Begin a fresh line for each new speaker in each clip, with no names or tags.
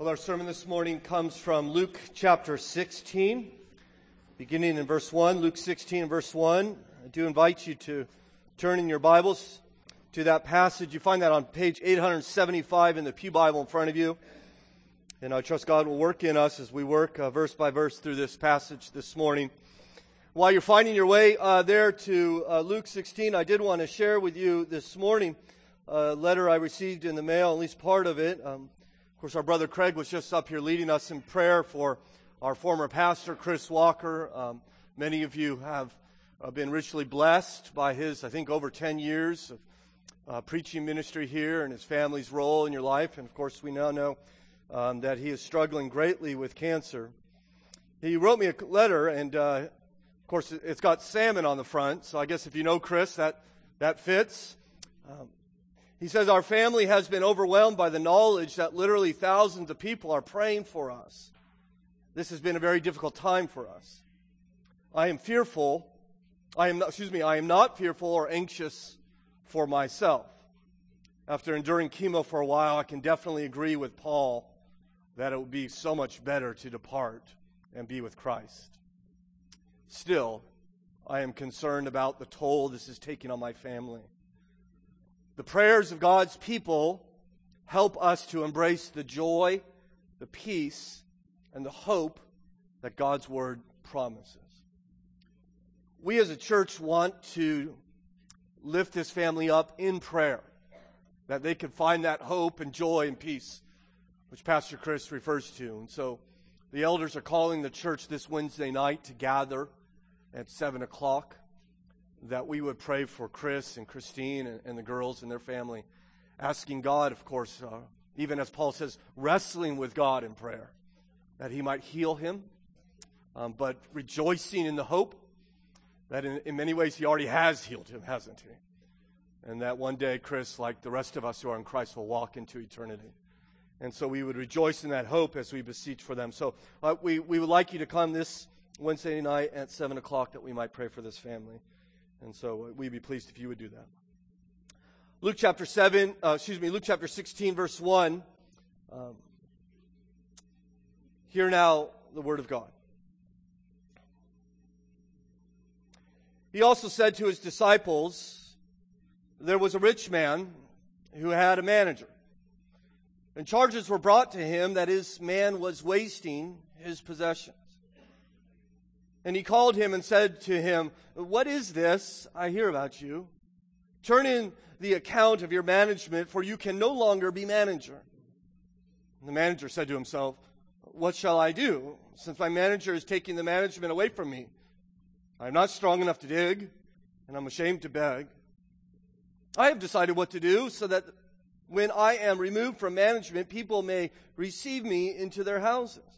Well, our sermon this morning comes from Luke chapter 16, beginning in verse 1. Luke 16 verse 1. I do invite you to turn in your Bibles to that passage. You find that on page 875 in the Pew Bible in front of you. And I trust God will work in us as we work uh, verse by verse through this passage this morning. While you're finding your way uh, there to uh, Luke 16, I did want to share with you this morning a letter I received in the mail, at least part of it. Um, of course, our brother Craig was just up here leading us in prayer for our former pastor, Chris Walker. Um, many of you have uh, been richly blessed by his, I think, over 10 years of uh, preaching ministry here and his family's role in your life. And of course, we now know um, that he is struggling greatly with cancer. He wrote me a letter, and uh, of course, it's got salmon on the front. So I guess if you know Chris, that, that fits. Um, he says, Our family has been overwhelmed by the knowledge that literally thousands of people are praying for us. This has been a very difficult time for us. I am fearful. I am, excuse me, I am not fearful or anxious for myself. After enduring chemo for a while, I can definitely agree with Paul that it would be so much better to depart and be with Christ. Still, I am concerned about the toll this is taking on my family. The prayers of God's people help us to embrace the joy, the peace, and the hope that God's Word promises. We as a church want to lift this family up in prayer, that they can find that hope and joy and peace, which Pastor Chris refers to. And so the elders are calling the church this Wednesday night to gather at 7 o'clock that we would pray for Chris and Christine and, and the girls and their family, asking God, of course, uh, even as Paul says, wrestling with God in prayer, that He might heal him, um, but rejoicing in the hope that in, in many ways He already has healed him, hasn't He? And that one day, Chris, like the rest of us who are in Christ, will walk into eternity. And so we would rejoice in that hope as we beseech for them. So uh, we, we would like you to come this Wednesday night at 7 o'clock that we might pray for this family. And so we'd be pleased if you would do that. Luke chapter 7, uh, excuse me, Luke chapter 16, verse 1. Um, hear now the word of God. He also said to his disciples, There was a rich man who had a manager. And charges were brought to him that his man was wasting his possessions. And he called him and said to him, What is this I hear about you? Turn in the account of your management, for you can no longer be manager. And the manager said to himself, What shall I do, since my manager is taking the management away from me? I'm not strong enough to dig, and I'm ashamed to beg. I have decided what to do so that when I am removed from management, people may receive me into their houses.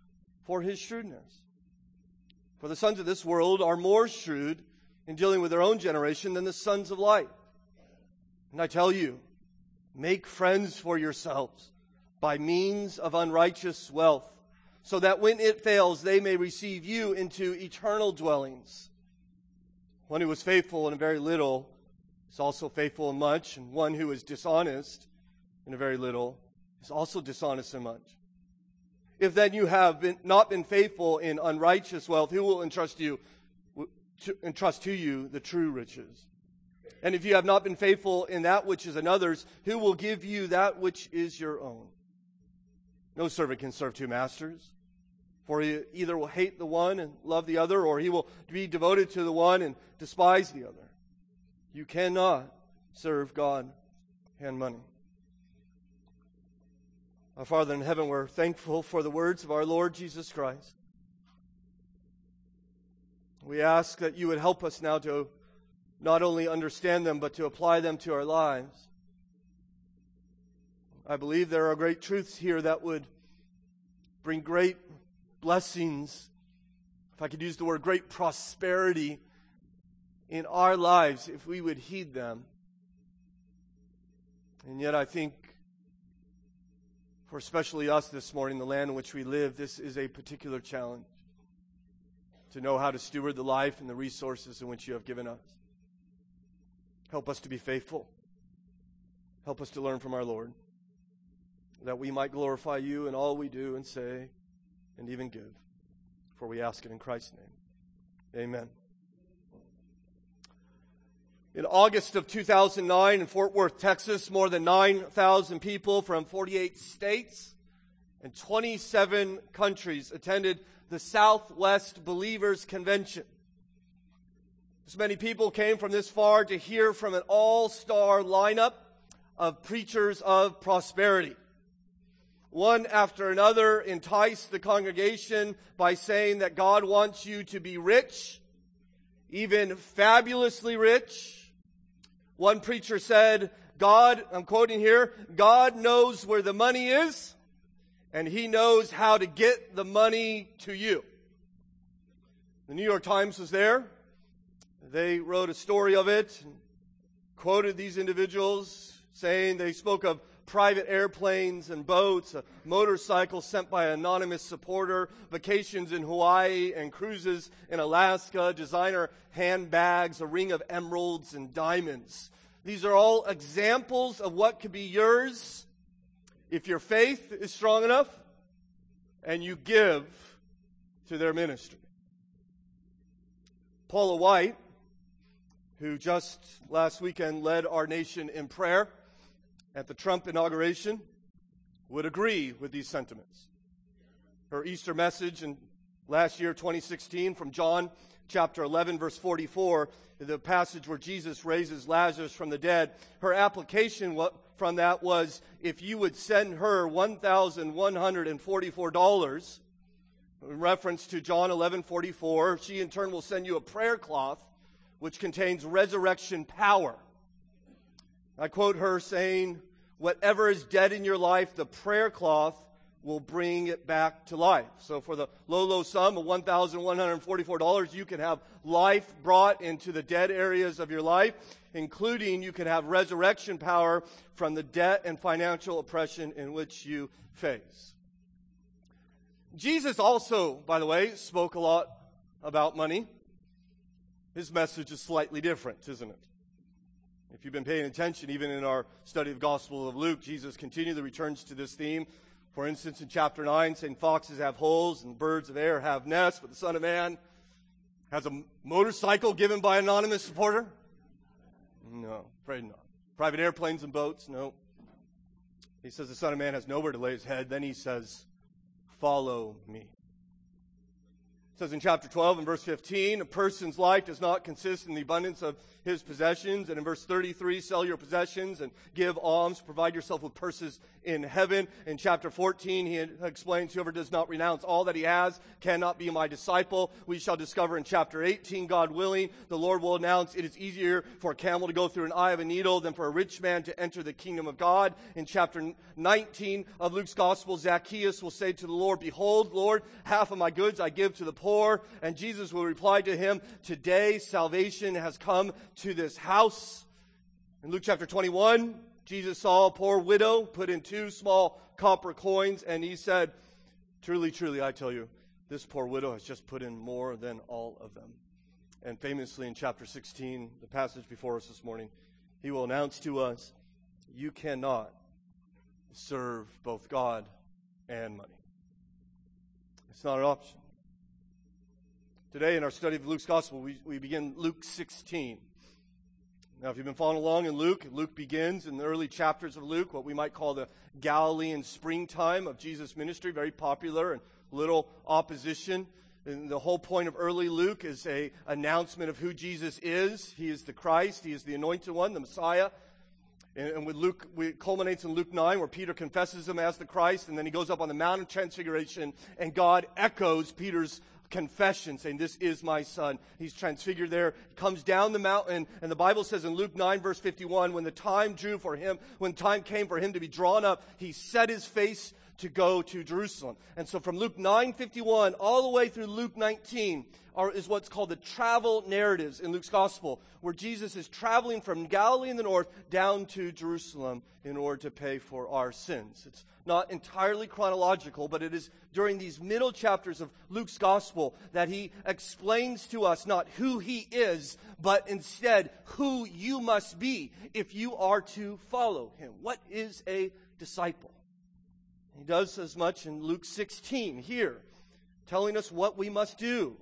for his shrewdness. For the sons of this world are more shrewd in dealing with their own generation than the sons of light. And I tell you, make friends for yourselves by means of unrighteous wealth, so that when it fails, they may receive you into eternal dwellings. One who is faithful in a very little is also faithful in much, and one who is dishonest in a very little is also dishonest in much. If then you have been, not been faithful in unrighteous wealth, who will entrust you, to, entrust to you the true riches? And if you have not been faithful in that which is another's, who will give you that which is your own? No servant can serve two masters. For he either will hate the one and love the other, or he will be devoted to the one and despise the other. You cannot serve God and money. Our Father in heaven, we're thankful for the words of our Lord Jesus Christ. We ask that you would help us now to not only understand them, but to apply them to our lives. I believe there are great truths here that would bring great blessings, if I could use the word great prosperity in our lives if we would heed them. And yet, I think for especially us this morning, the land in which we live, this is a particular challenge to know how to steward the life and the resources in which you have given us. Help us to be faithful. Help us to learn from our Lord, that we might glorify you in all we do and say and even give. For we ask it in Christ's name. Amen. In August of 2009 in Fort Worth, Texas, more than 9,000 people from 48 states and 27 countries attended the Southwest Believers Convention. This many people came from this far to hear from an all-star lineup of preachers of prosperity. One after another enticed the congregation by saying that God wants you to be rich, even fabulously rich, one preacher said, God, I'm quoting here, God knows where the money is and he knows how to get the money to you. The New York Times was there. They wrote a story of it, quoted these individuals saying they spoke of private airplanes and boats, a motorcycle sent by an anonymous supporter, vacations in Hawaii and cruises in Alaska, designer handbags, a ring of emeralds and diamonds. These are all examples of what could be yours if your faith is strong enough and you give to their ministry. Paula White, who just last weekend led our nation in prayer at the Trump inauguration, would agree with these sentiments. Her Easter message in last year, 2016, from John chapter 11, verse 44, the passage where Jesus raises Lazarus from the dead, her application from that was if you would send her $1,144, in reference to John 11, 44, she in turn will send you a prayer cloth which contains resurrection power. I quote her saying, Whatever is dead in your life, the prayer cloth will bring it back to life. So for the low, low sum of $1,144, you can have life brought into the dead areas of your life, including you can have resurrection power from the debt and financial oppression in which you face. Jesus also, by the way, spoke a lot about money. His message is slightly different, isn't it? If you've been paying attention, even in our study of Gospel of Luke, Jesus continually returns to this theme for instance, in chapter 9, saying foxes have holes and birds of air have nests, but the Son of Man has a motorcycle given by an anonymous supporter? No, afraid not. Private airplanes and boats? No. He says the Son of Man has nowhere to lay his head. Then he says, Follow me. It says in chapter 12 and verse 15, a person's life does not consist in the abundance of his possessions. And in verse 33, sell your possessions and give alms, provide yourself with purses in heaven. In chapter 14, he explains whoever does not renounce all that he has cannot be my disciple. We shall discover in chapter 18, God willing, the Lord will announce it is easier for a camel to go through an eye of a needle than for a rich man to enter the kingdom of God. In chapter 19 of Luke's gospel, Zacchaeus will say to the Lord, behold, Lord, half of my goods I give to the poor. And Jesus will reply to him, today salvation has come to this house. In Luke chapter 21, Jesus saw a poor widow put in two small copper coins, and he said, Truly, truly, I tell you, this poor widow has just put in more than all of them. And famously in chapter 16, the passage before us this morning, he will announce to us, You cannot serve both God and money. It's not an option. Today, in our study of Luke's Gospel, we, we begin Luke 16. Now, if you've been following along in Luke, Luke begins in the early chapters of Luke, what we might call the Galilean springtime of Jesus' ministry, very popular and little opposition. And the whole point of early Luke is a announcement of who Jesus is. He is the Christ. He is the anointed one, the Messiah. And, and with Luke, it culminates in Luke 9 where Peter confesses him as the Christ and then he goes up on the Mount of Transfiguration and God echoes Peter's confession saying, This is my son. He's transfigured there, comes down the mountain, and the Bible says in Luke 9, verse 51, when the time drew for him, when time came for him to be drawn up, he set his face to go to Jerusalem. And so from Luke 9:51 all the way through Luke 19 are, is what's called the travel narratives in Luke's gospel, where Jesus is traveling from Galilee in the north down to Jerusalem in order to pay for our sins. It's not entirely chronological, but it is during these middle chapters of Luke's gospel that he explains to us not who he is, but instead who you must be if you are to follow him. What is a disciple? He does as much in Luke 16 here, telling us what we must do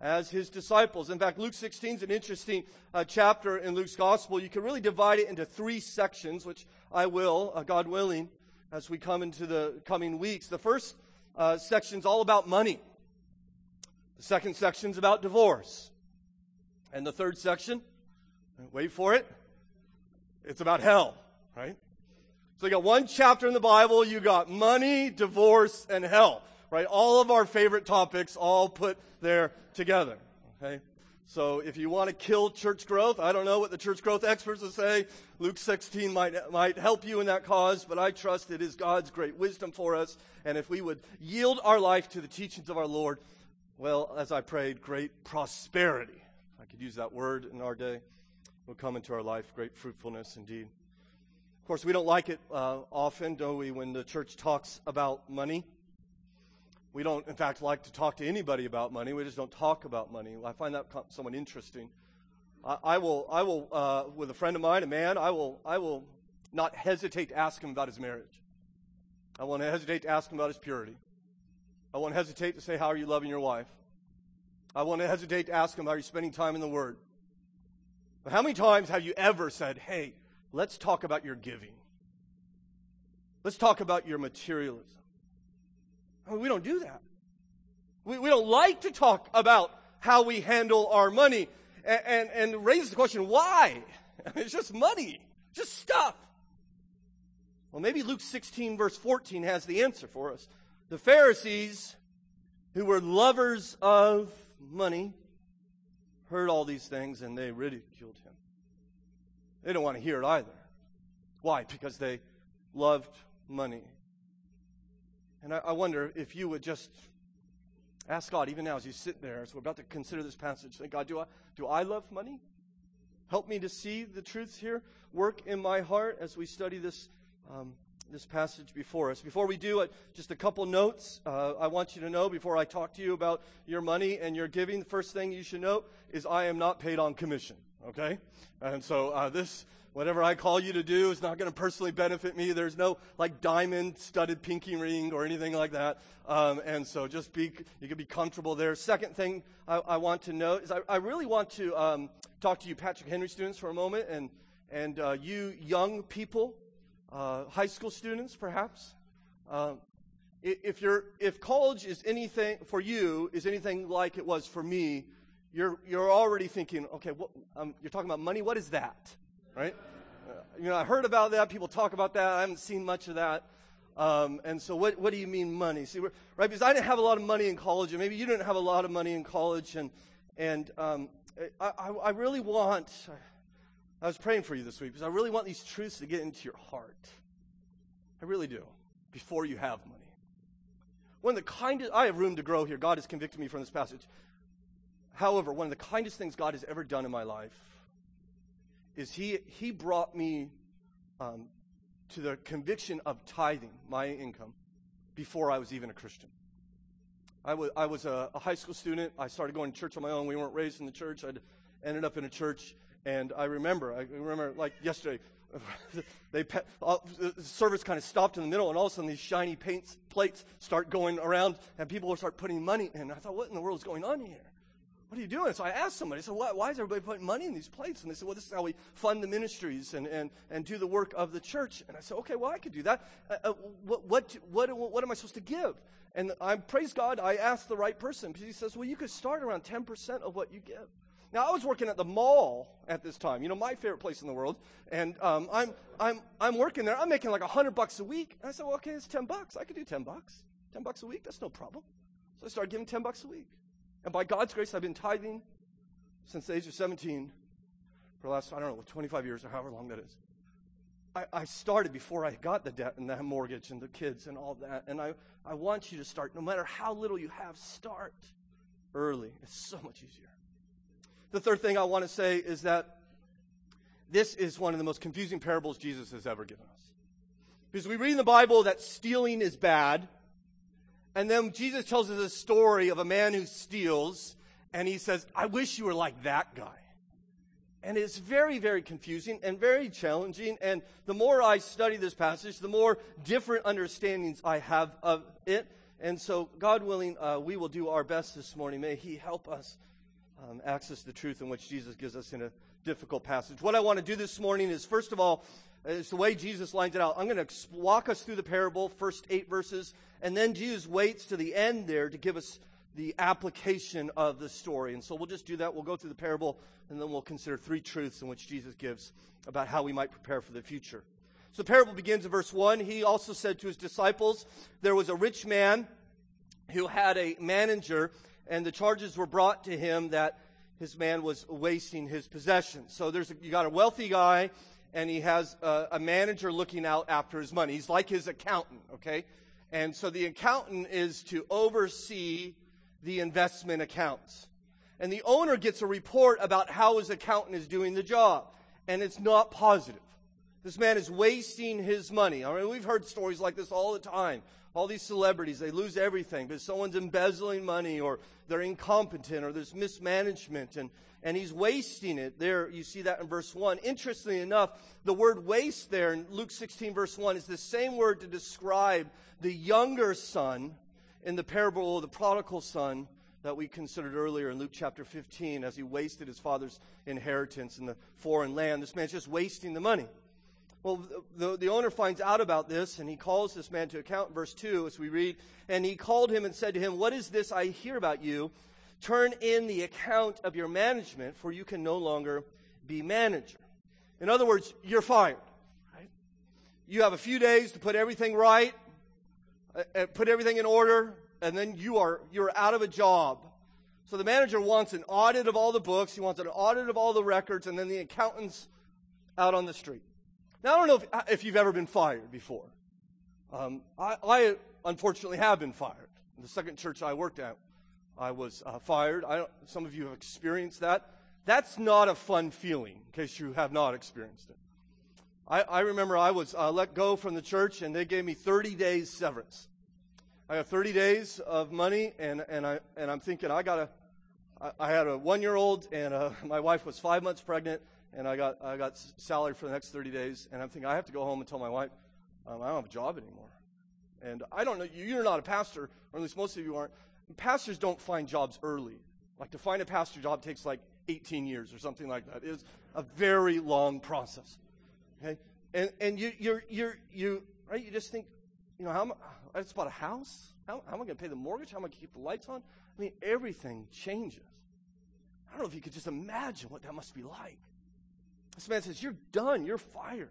as his disciples. In fact, Luke 16 is an interesting uh, chapter in Luke's gospel. You can really divide it into three sections, which I will, uh, God willing, as we come into the coming weeks. The first uh, section is all about money. The second section is about divorce. And the third section, wait for it, it's about hell, right? So you got one chapter in the Bible, you got money, divorce, and hell, right? All of our favorite topics all put there together, okay? So if you want to kill church growth, I don't know what the church growth experts will say. Luke 16 might, might help you in that cause, but I trust it is God's great wisdom for us. And if we would yield our life to the teachings of our Lord, well, as I prayed, great prosperity, I could use that word in our day, will come into our life, great fruitfulness indeed. Of course, we don't like it uh, often, do we, when the church talks about money? We don't, in fact, like to talk to anybody about money. We just don't talk about money. I find that somewhat interesting. I, I will, I will, uh, with a friend of mine, a man, I will, I will not hesitate to ask him about his marriage. I won't hesitate to ask him about his purity. I won't hesitate to say, How are you loving your wife? I won't hesitate to ask him, How are you spending time in the Word? But how many times have you ever said, Hey, let's talk about your giving. Let's talk about your materialism. I mean, we don't do that. We, we don't like to talk about how we handle our money and, and, and raise the question, why? It's just money, just stuff. Well, maybe Luke 16, verse 14 has the answer for us. The Pharisees, who were lovers of money, heard all these things and they ridiculed him. They don't want to hear it either. Why? Because they loved money. And I, I wonder if you would just ask God, even now as you sit there, as we're about to consider this passage, say, God, do I, do I love money? Help me to see the truths here. Work in my heart as we study this, um, this passage before us. Before we do, uh, just a couple notes uh, I want you to know before I talk to you about your money and your giving. The first thing you should know is I am not paid on commission okay? And so uh, this, whatever I call you to do, is not going to personally benefit me. There's no like diamond studded pinky ring or anything like that. Um, and so just be, you can be comfortable there. Second thing I, I want to note is I, I really want to um, talk to you Patrick Henry students for a moment and, and uh, you young people, uh, high school students perhaps. Um, if you're, if college is anything for you is anything like it was for me, you're, you're already thinking, okay, what, um, you're talking about money. What is that? Right? Uh, you know, I heard about that. People talk about that. I haven't seen much of that. Um, and so, what, what do you mean money? See, right? Because I didn't have a lot of money in college, and maybe you didn't have a lot of money in college, and and um, I, I, I really want. I was praying for you this week because I really want these truths to get into your heart. I really do. Before you have money, one of the kindest. I have room to grow here. God has convicted me from this passage. However, one of the kindest things God has ever done in my life is He, he brought me um, to the conviction of tithing my income before I was even a Christian. I was, I was a, a, high school student. I started going to church on my own. We weren't raised in the church. I ended up in a church. And I remember, I remember like yesterday, they all, the service kind of stopped in the middle, and all of a sudden these shiny paint plates start going around, and people will start putting money in. I thought, what in the world is going on here? What are you doing? So I asked somebody, I said, why, why, is everybody putting money in these plates? And they said, well, this is how we fund the ministries and, and, and do the work of the church. And I said, okay, well, I could do that. Uh, uh, what, what, what, what am I supposed to give? And I praise God, I asked the right person he says, well, you could start around 10% of what you give. Now, I was working at the mall at this time, you know, my favorite place in the world. And um, I'm, I'm, I'm working there. I'm making like 100 bucks a week. And I said, well, okay, it's 10 bucks. I could do 10 bucks. 10 bucks a week, that's no problem. So I started giving 10 bucks a week. And by God's grace, I've been tithing since the age of 17 for the last, I don't know, 25 years or however long that is. I, I, started before I got the debt and that mortgage and the kids and all that. And I, I want you to start, no matter how little you have, start early. It's so much easier. The third thing I want to say is that this is one of the most confusing parables Jesus has ever given us. Because we read in the Bible that stealing is bad, and then Jesus tells us a story of a man who steals, and he says, I wish you were like that guy. And it's very, very confusing and very challenging. And the more I study this passage, the more different understandings I have of it. And so, God willing, uh, we will do our best this morning. May He help us um, access the truth in which Jesus gives us in a difficult passage. What I want to do this morning is, first of all, Uh, it's the way Jesus lines it out. I'm going to walk us through the parable, first eight verses, and then Jesus waits to the end there to give us the application of the story. And so we'll just do that. We'll go through the parable, and then we'll consider three truths in which Jesus gives about how we might prepare for the future. So the parable begins in verse 1. He also said to his disciples, There was a rich man who had a manager, and the charges were brought to him that his man was wasting his possessions. So there's a, you got a wealthy guy, and he has a, a manager looking out after his money. He's like his accountant, okay? And so the accountant is to oversee the investment accounts. And the owner gets a report about how his accountant is doing the job. And it's not positive. This man is wasting his money. I mean, we've heard stories like this all the time. All these celebrities, they lose everything because someone's embezzling money or they're incompetent or there's mismanagement and, and he's wasting it. There, you see that in verse 1. Interestingly enough, the word waste there in Luke 16, verse 1 is the same word to describe the younger son in the parable of the prodigal son that we considered earlier in Luke chapter 15 as he wasted his father's inheritance in the foreign land. This man's just wasting the money. Well, the, the owner finds out about this and he calls this man to account. Verse 2, as we read, and he called him and said to him, What is this I hear about you? Turn in the account of your management, for you can no longer be manager. In other words, you're fired. Right? You have a few days to put everything right, uh, uh, put everything in order, and then you are you're out of a job. So the manager wants an audit of all the books, he wants an audit of all the records, and then the accountant's out on the street. Now I don't know if, if you've ever been fired before. Um, I, I, unfortunately have been fired. In the second church I worked at, I was uh, fired. some of you have experienced that. That's not a fun feeling, in case you have not experienced it. I, I remember I was uh, let go from the church, and they gave me 30 days severance. I got 30 days of money, and, and, I, and I'm thinking, I got a, I, I had a one year old, and uh, my wife was five months pregnant, and I got, I got salary for the next 30 days, and I'm thinking, I have to go home and tell my wife, um, I don't have a job anymore. And I don't know, you're not a pastor, or at least most of you aren't. Pastors don't find jobs early. Like to find a pastor job takes like 18 years or something like that. It is a very long process. Okay? And, and you, you're, you're, you, right? You just think, you know, how am I, I just bought a house. How, how am I going to pay the mortgage? How am I going to keep the lights on? I mean, everything changes. I don't know if you could just imagine what that must be like. This man says, You're done. You're fired.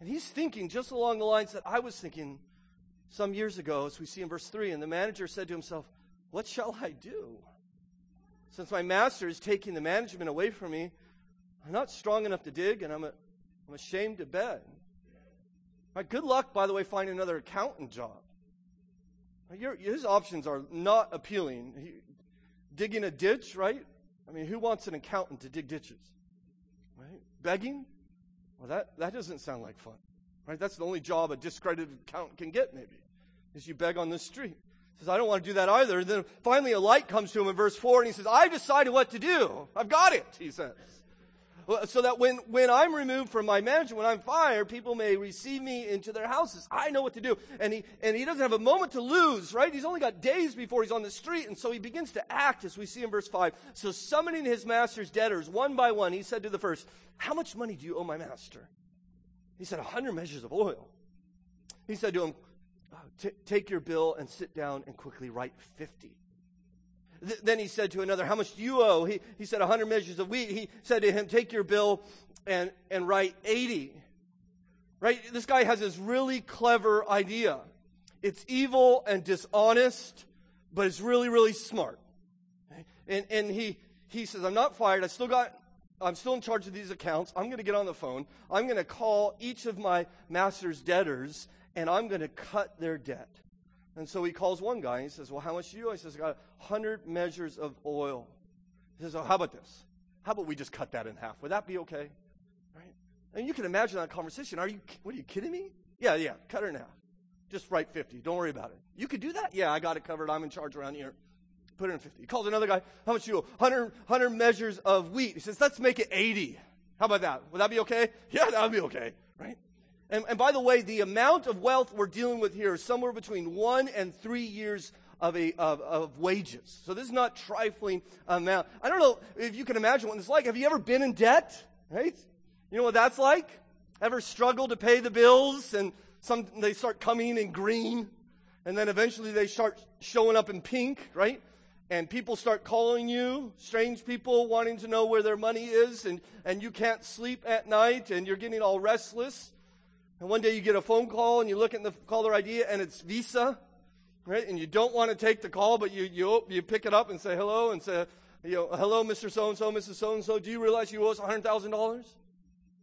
And he's thinking just along the lines that I was thinking some years ago, as we see in verse 3. And the manager said to himself, What shall I do? Since my master is taking the management away from me, I'm not strong enough to dig, and I'm a, I'm ashamed to beg. Right, good luck, by the way, finding another accountant job. Your, his options are not appealing. He, digging a ditch, right? I mean, who wants an accountant to dig ditches? Right? Begging? Well, that, that doesn't sound like fun. Right? That's the only job a discredited accountant can get, maybe, is you beg on the street. He says, I don't want to do that either. And then finally a light comes to him in verse 4, and he says, I've decided what to do. I've got it, he says so that when, when I'm removed from my mansion, when I'm fired, people may receive me into their houses. I know what to do. And he, and he doesn't have a moment to lose, right? He's only got days before he's on the street. And so he begins to act as we see in verse 5. So summoning his master's debtors one by one, he said to the first, How much money do you owe my master? He said, A hundred measures of oil. He said to him, uh, Take your bill and sit down and quickly write 50. Th- then he said to another, How much do you owe? He, he said, 100 measures of wheat. He said to him, Take your bill and, and write 80. Right? This guy has this really clever idea. It's evil and dishonest, but it's really, really smart. And, and he, he says, I'm not fired. I still got I'm still in charge of these accounts. I'm going to get on the phone. I'm going to call each of my master's debtors and I'm going to cut their debt. And so he calls one guy and he says, Well, how much do you owe? He says, I got 100 measures of oil. He says, Oh, how about this? How about we just cut that in half? Would that be okay? Right? And you can imagine that conversation. Are you, what are you kidding me? Yeah, yeah, cut her in half. Just write 50. Don't worry about it. You could do that? Yeah, I got it covered. I'm in charge around here. Put it in 50. He calls another guy, how much you owe? 100, 100 measures of wheat. He says, let's make it 80. How about that? Would that be okay? Yeah, that would be okay, right? And, and by the way, the amount of wealth we're dealing with here is somewhere between one and three years of, a, of, of wages. So this is not trifling amount. I don't know if you can imagine what it's like. Have you ever been in debt? Right? You know what that's like? Ever struggled to pay the bills and some, they start coming in green and then eventually they start showing up in pink, right? And people start calling you, strange people wanting to know where their money is, and, and you can't sleep at night, and you're getting all restless. And one day you get a phone call, and you look at the caller ID, and it's Visa, right? And you don't want to take the call, but you, you, you pick it up and say hello, and say, you know, hello, Mr. So-and-so, Mrs. So-and-so, do you realize you owe us $100,000?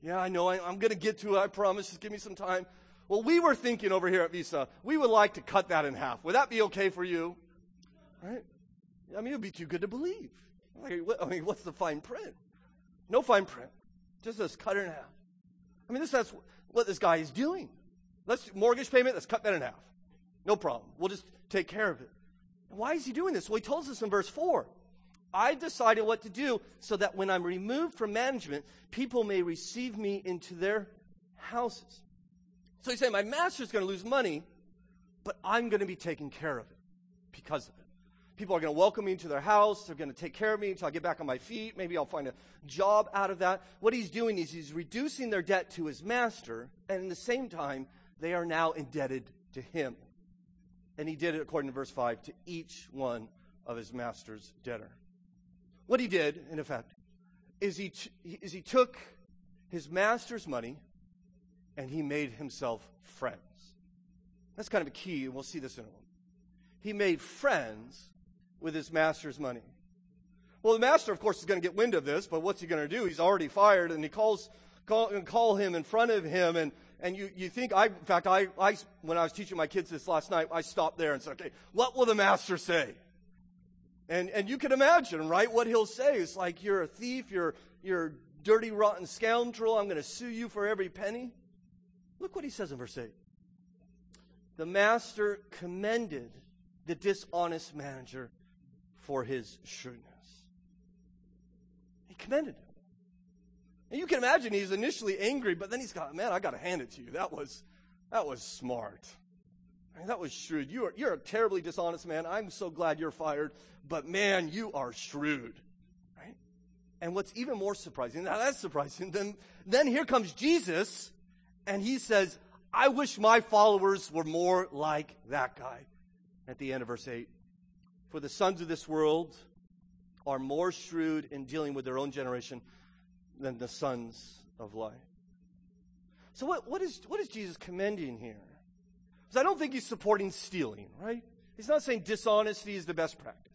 Yeah, I know. I, I'm going to get to it. I promise. Just give me some time. Well, we were thinking over here at Visa, we would like to cut that in half. Would that be okay for you? Right? I mean, it would be too good to believe. I mean, what's the fine print? No fine print. Just this cut it in half. I mean, this, that's what this guy is doing. Let's mortgage payment, let's cut that in half. No problem. We'll just take care of it. Why is he doing this? Well, he tells us in verse 4 I decided what to do so that when I'm removed from management, people may receive me into their houses. So he's saying, My master's going to lose money, but I'm going to be taking care of it because of it. People are going to welcome me into their house. They're going to take care of me until I get back on my feet. Maybe I'll find a job out of that. What he's doing is he's reducing their debt to his master, and in the same time, they are now indebted to him. And he did it, according to verse 5, to each one of his master's debtor. What he did, in effect, is he, t- is he took his master's money and he made himself friends. That's kind of a key, and we'll see this in a moment. He made friends with his master's money. Well, the master, of course, is going to get wind of this, but what's he going to do? He's already fired, and he calls call, call him in front of him, and and you, you think I, in fact, I, I, when I was teaching my kids this last night, I stopped there and said, okay, what will the master say? And, and you can imagine, right, what he'll say. It's like, you're a thief, you're, you're dirty, rotten scoundrel, I'm going to sue you for every penny. Look what he says in verse 8. The master commended the dishonest manager for his shrewdness. He commended him. And you can imagine he's initially angry, but then he's got, man, I got to hand it to you. That was, that was smart. I mean, that was shrewd. You are, you're a terribly dishonest man. I'm so glad you're fired, but man, you are shrewd. Right? And what's even more surprising, now that's surprising, then, then here comes Jesus and he says, I wish my followers were more like that guy. At the end of verse 8. For the sons of this world are more shrewd in dealing with their own generation than the sons of light. So, what, what, is, what is Jesus commending here? Because I don't think he's supporting stealing, right? He's not saying dishonesty is the best practice.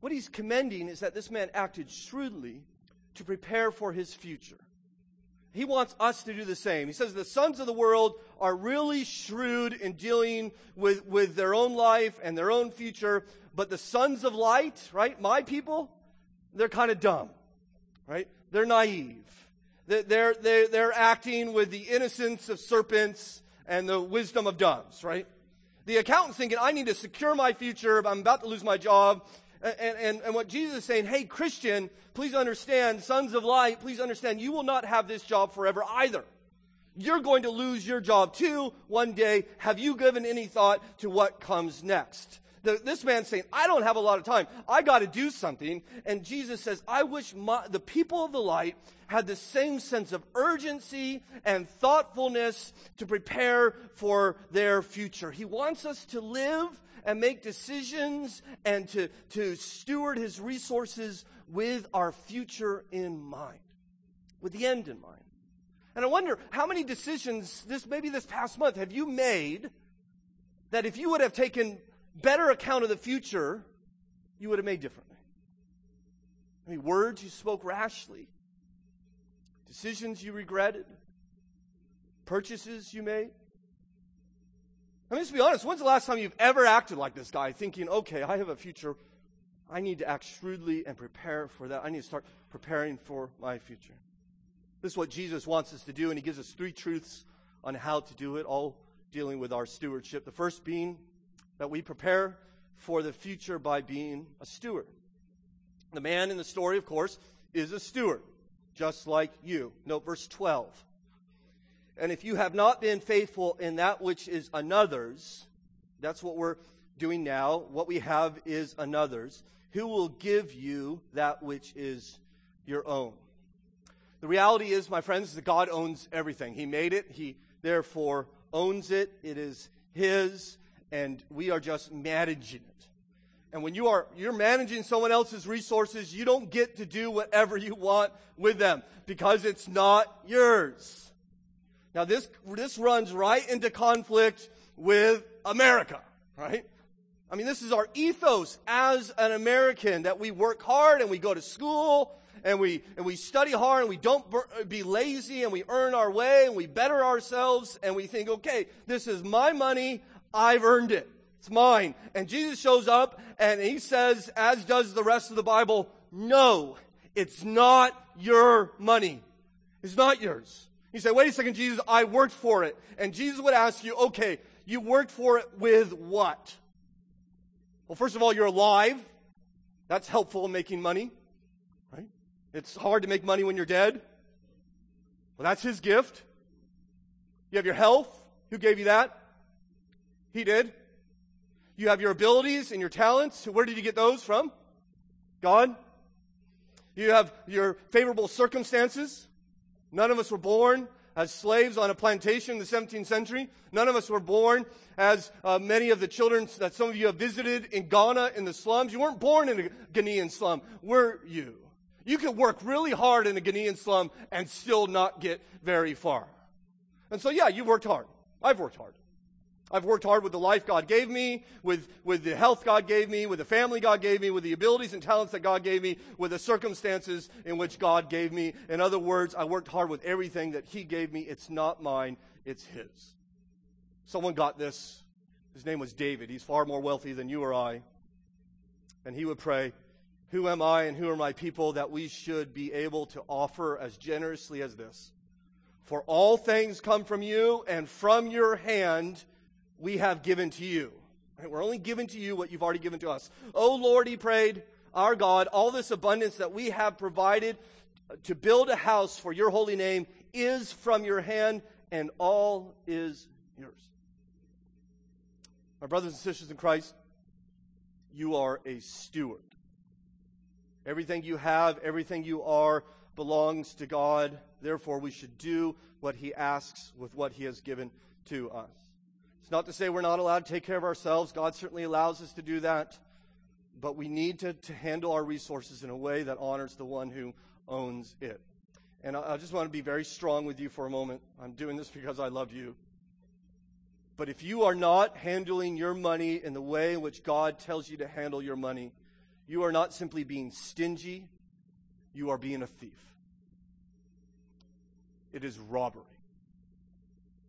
What he's commending is that this man acted shrewdly to prepare for his future. He wants us to do the same. He says the sons of the world are really shrewd in dealing with, with their own life and their own future, but the sons of light, right, my people, they're kind of dumb, right? They're naive. They're, they're, they're acting with the innocence of serpents and the wisdom of doves, right? The accountant's thinking, I need to secure my future, I'm about to lose my job, and, and, and what Jesus is saying, hey, Christian, please understand, sons of light, please understand, you will not have this job forever either. You're going to lose your job too one day. Have you given any thought to what comes next? The, this man's saying, I don't have a lot of time. I got to do something. And Jesus says, I wish my, the people of the light had the same sense of urgency and thoughtfulness to prepare for their future. He wants us to live and make decisions and to, to steward his resources with our future in mind, with the end in mind. And I wonder how many decisions this maybe this past month have you made that if you would have taken better account of the future, you would have made differently. I mean, words you spoke rashly, decisions you regretted, purchases you made. I mean, let's be honest, when's the last time you've ever acted like this guy, thinking, okay, I have a future. I need to act shrewdly and prepare for that. I need to start preparing for my future. This is what Jesus wants us to do, and he gives us three truths on how to do it, all dealing with our stewardship. The first being that we prepare for the future by being a steward. The man in the story, of course, is a steward, just like you. Note verse 12. And if you have not been faithful in that which is another's, that's what we're doing now. What we have is another's. Who will give you that which is your own? The reality is, my friends, that God owns everything. He made it. He therefore owns it. It is His, and we are just managing it. And when you are you're managing someone else's resources, you don't get to do whatever you want with them because it's not yours. Now, this, this runs right into conflict with America, right? I mean, this is our ethos as an American that we work hard and we go to school and we, and we study hard and we don't be lazy and we earn our way and we better ourselves and we think, okay, this is my money. I've earned it. It's mine. And Jesus shows up and he says, as does the rest of the Bible, no, it's not your money. It's not yours. You say, wait a second, Jesus, I worked for it. And Jesus would ask you, okay, you worked for it with what? Well, first of all, you're alive. That's helpful in making money, right? It's hard to make money when you're dead. Well, that's his gift. You have your health. Who gave you that? He did. You have your abilities and your talents. Where did you get those from? God. You have your favorable circumstances. None of us were born as slaves on a plantation in the 17th century. None of us were born as uh, many of the children that some of you have visited in Ghana in the slums. You weren't born in a Ghanaian slum, were you? You could work really hard in a Ghanaian slum and still not get very far. And so, yeah, you've worked hard. I've worked hard. I've worked hard with the life God gave me, with, with the health God gave me, with the family God gave me, with the abilities and talents that God gave me, with the circumstances in which God gave me. In other words, I worked hard with everything that He gave me. It's not mine, it's His. Someone got this. His name was David. He's far more wealthy than you or I. And he would pray, Who am I and who are my people that we should be able to offer as generously as this? For all things come from you, and from your hand we have given to you. Right? We're only given to you what you've already given to us. Oh Lord, he prayed, our God, all this abundance that we have provided to build a house for your holy name is from your hand, and all is yours. My brothers and sisters in Christ, you are a steward. Everything you have, everything you are, belongs to God. Therefore, we should do what He asks with what He has given to us. It's not to say we're not allowed to take care of ourselves. God certainly allows us to do that. But we need to, to handle our resources in a way that honors the one who owns it. And I, I just want to be very strong with you for a moment. I'm doing this because I love you. But if you are not handling your money in the way in which God tells you to handle your money, you are not simply being stingy, you are being a thief. It is robbery.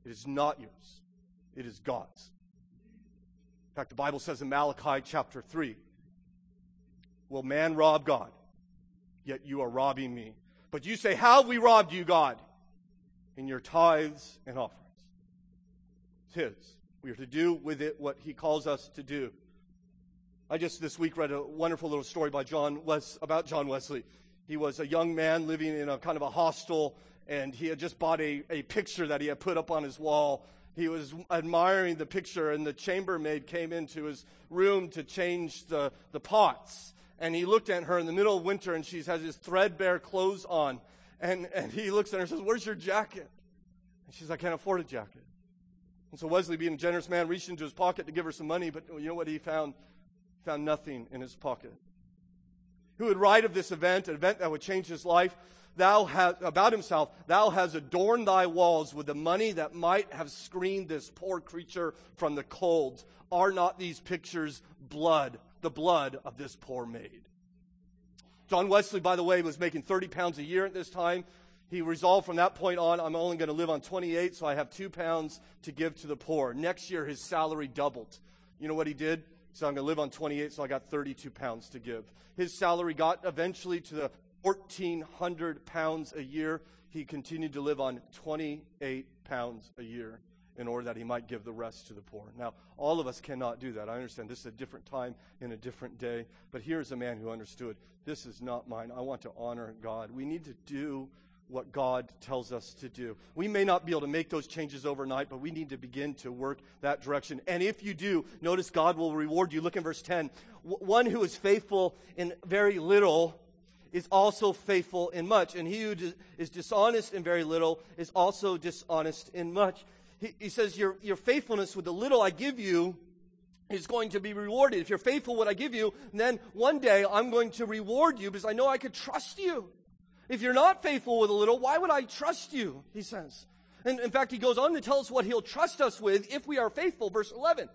It is not yours. It is God's. In fact, the Bible says in Malachi chapter 3 Will man rob God? Yet you are robbing me. But you say, How have we robbed you, God? In your tithes and offerings. It's His. We are to do with it what He calls us to do. I just this week read a wonderful little story by John Wes, about John Wesley. He was a young man living in a kind of a hostel, and he had just bought a, a picture that he had put up on his wall he was admiring the picture, and the chambermaid came into his room to change the, the pots. And he looked at her in the middle of winter, and she has his threadbare clothes on. And, and he looks at her and says, Where's your jacket? And she's like, I can't afford a jacket. And so Wesley, being a generous man, reached into his pocket to give her some money, but you know what he found? Found nothing in his pocket. Who would write of this event, an event that would change his life? Thou hast, about himself, thou hast adorned thy walls with the money that might have screened this poor creature from the cold. Are not these pictures blood, the blood of this poor maid? John Wesley, by the way, was making 30 pounds a year at this time. He resolved from that point on, I'm only going to live on 28, so I have two pounds to give to the poor. Next year, his salary doubled. You know what he did? So I'm going to live on 28, so I got 32 pounds to give. His salary got eventually to the 1,400 pounds a year. He continued to live on 28 pounds a year in order that he might give the rest to the poor. Now, all of us cannot do that. I understand this is a different time in a different day, but here's a man who understood this is not mine. I want to honor God. We need to do what God tells us to do. We may not be able to make those changes overnight, but we need to begin to work that direction. And if you do, notice God will reward you. Look in verse 10. One who is faithful in very little is also faithful in much, and he who is dishonest in very little is also dishonest in much he, he says, your, your faithfulness with the little I give you is going to be rewarded. If you're faithful what I give you, then one day I'm going to reward you because I know I could trust you. If you're not faithful with a little, why would I trust you? He says. And in fact, he goes on to tell us what he'll trust us with if we are faithful. Verse 11.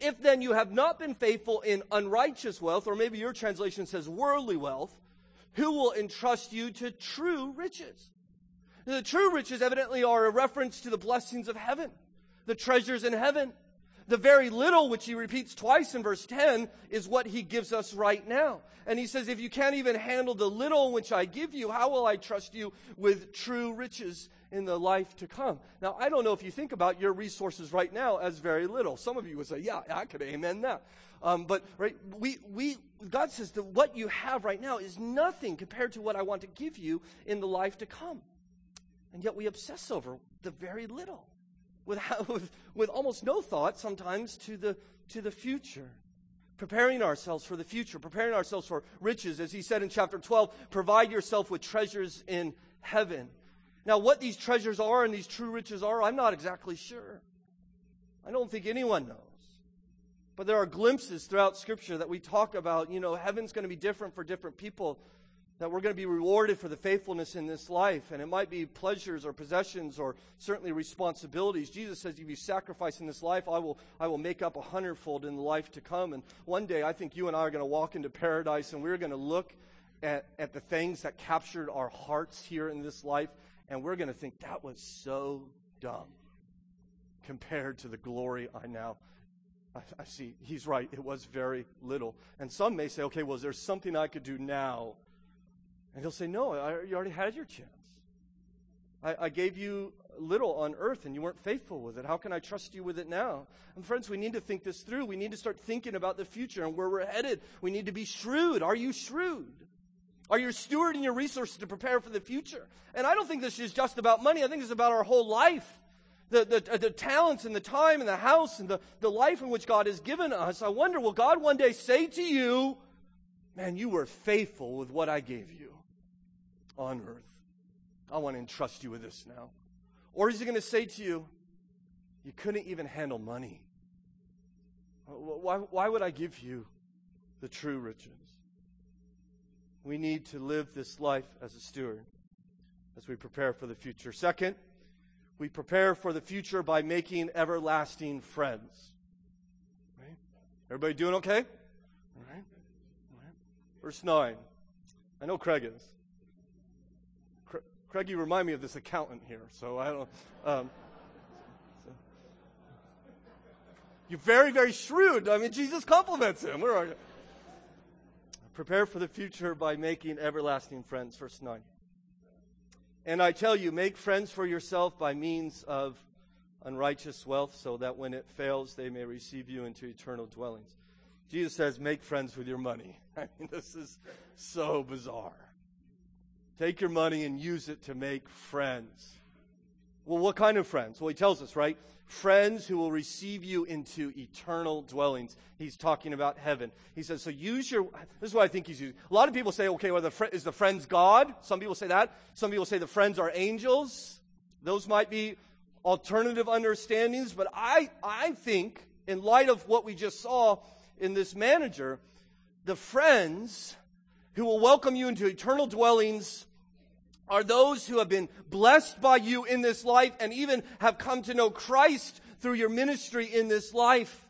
If then you have not been faithful in unrighteous wealth, or maybe your translation says worldly wealth, who will entrust you to true riches? The true riches evidently are a reference to the blessings of heaven, the treasures in heaven. The very little, which he repeats twice in verse 10, is what he gives us right now. And he says, If you can't even handle the little which I give you, how will I trust you with true riches in the life to come? Now, I don't know if you think about your resources right now as very little. Some of you would say, Yeah, I could amen that. Um, but right, we, we, God says that what you have right now is nothing compared to what I want to give you in the life to come. And yet we obsess over the very little with, with, with almost no thought sometimes to the, to the future. Preparing ourselves for the future, preparing ourselves for riches. As he said in chapter 12, provide yourself with treasures in heaven. Now, what these treasures are and these true riches are, I'm not exactly sure. I don't think anyone knows. But there are glimpses throughout Scripture that we talk about, you know, heaven's going to be different for different people that we're going to be rewarded for the faithfulness in this life. And it might be pleasures or possessions or certainly responsibilities. Jesus says, if you sacrifice in this life, I will, I will make up a hundredfold in the life to come. And one day, I think you and I are going to walk into paradise and we're going to look at, at the things that captured our hearts here in this life. And we're going to think, that was so dumb compared to the glory I now I, I see. He's right. It was very little. And some may say, okay, well, is there something I could do now and he'll say, No, I, you already had your chance. I, I gave you little on earth and you weren't faithful with it. How can I trust you with it now? And friends, we need to think this through. We need to start thinking about the future and where we're headed. We need to be shrewd. Are you shrewd? Are you stewarding your resources to prepare for the future? And I don't think this is just about money. I think it's about our whole life. The, the, uh, the talents and the time and the house and the, the life in which God has given us. I wonder, will God one day say to you, Man, you were faithful with what I gave you? on earth. I want to entrust you with this now. Or is he going to say to you, You couldn't even handle money? Why, why would I give you the true riches? We need to live this life as a steward as we prepare for the future. Second, we prepare for the future by making everlasting friends. Right? Everybody doing okay? All right. All right. Verse 9. I know Craig is. Craig, you remind me of this accountant here, so I don't. Um. You're very, very shrewd. I mean, Jesus compliments him. Where are you? Prepare for the future by making everlasting friends. Verse 9. And I tell you, make friends for yourself by means of unrighteous wealth, so that when it fails, they may receive you into eternal dwellings. Jesus says, make friends with your money. I mean, this is so bizarre. Take your money and use it to make friends. Well, what kind of friends? Well, he tells us, right? Friends who will receive you into eternal dwellings. He's talking about heaven. He says, so use your, this is what I think he's using. A lot of people say, okay, well, the fr- is the friends God? Some people say that. Some people say the friends are angels. Those might be alternative understandings, but I, I think, in light of what we just saw in this manager, the friends who will welcome you into eternal dwellings are those who have been blessed by you in this life and even have come to know Christ through your ministry in this life.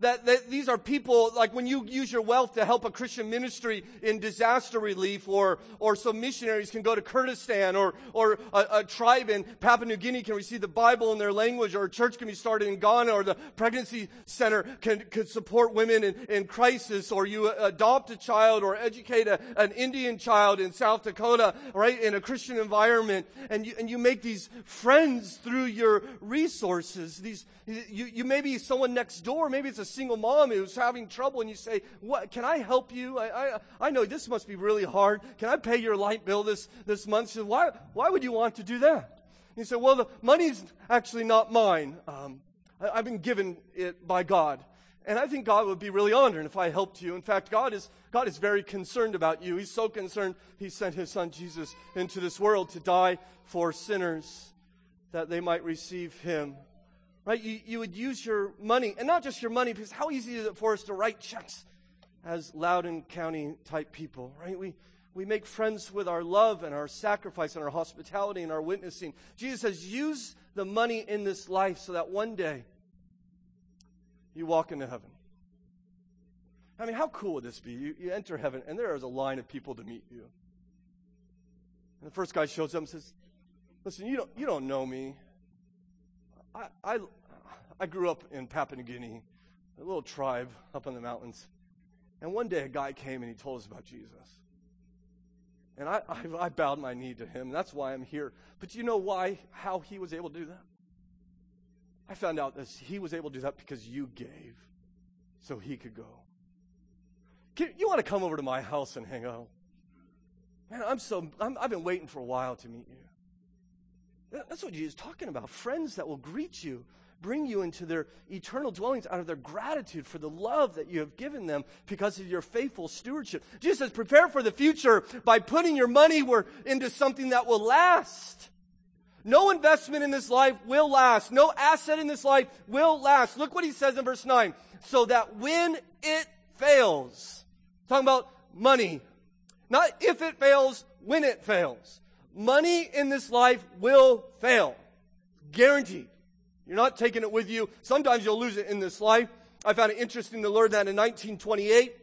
That, that, these are people, like when you use your wealth to help a Christian ministry in disaster relief, or, or some missionaries can go to Kurdistan, or, or a, a, tribe in Papua New Guinea can receive the Bible in their language, or a church can be started in Ghana, or the pregnancy center can, can support women in, in crisis, or you uh, adopt a child, or educate a, an Indian child in South Dakota, right, in a Christian environment, and you, and you make these friends through your resources. These, you, you may be someone next door, maybe it's a single mom who's having trouble and you say, what, can I help you? I, I, I know this must be really hard. Can I pay your light bill this, this month? She said, why, why would you want to do that? And he said, well, the money's actually not mine. Um, I, I've been given it by God. And I think God would be really honored if I helped you. In fact, God is, God is very concerned about you. He's so concerned, He sent His Son Jesus into this world to die for sinners that they might receive Him right? You, you would use your money, and not just your money, because how easy is it for us to write checks as Loudoun County type people, right? We, we make friends with our love and our sacrifice and our hospitality and our witnessing. Jesus says, use the money in this life so that one day you walk into heaven. I mean, how cool would this be? You, you enter heaven, and there is a line of people to meet you. And the first guy shows up and says, Listen, you don't, you don't know me. I, I, I grew up in Papua New Guinea, a little tribe up in the mountains. And one day a guy came and he told us about Jesus. And I, I, I bowed my knee to him. That's why I'm here. But you know why, how he was able to do that? I found out that he was able to do that because you gave so he could go. Can, you want to come over to my house and hang out? Man, I'm so, I'm, I've been waiting for a while to meet you. That's what Jesus is talking about. Friends that will greet you, bring you into their eternal dwellings out of their gratitude for the love that you have given them because of your faithful stewardship. Jesus says, prepare for the future by putting your money where, into something that will last. No investment in this life will last. No asset in this life will last. Look what he says in verse 9. So that when it fails, talking about money, not if it fails, when it fails. Money in this life will fail. Guaranteed. You're not taking it with you. Sometimes you'll lose it in this life. I found it interesting to learn that in 1928,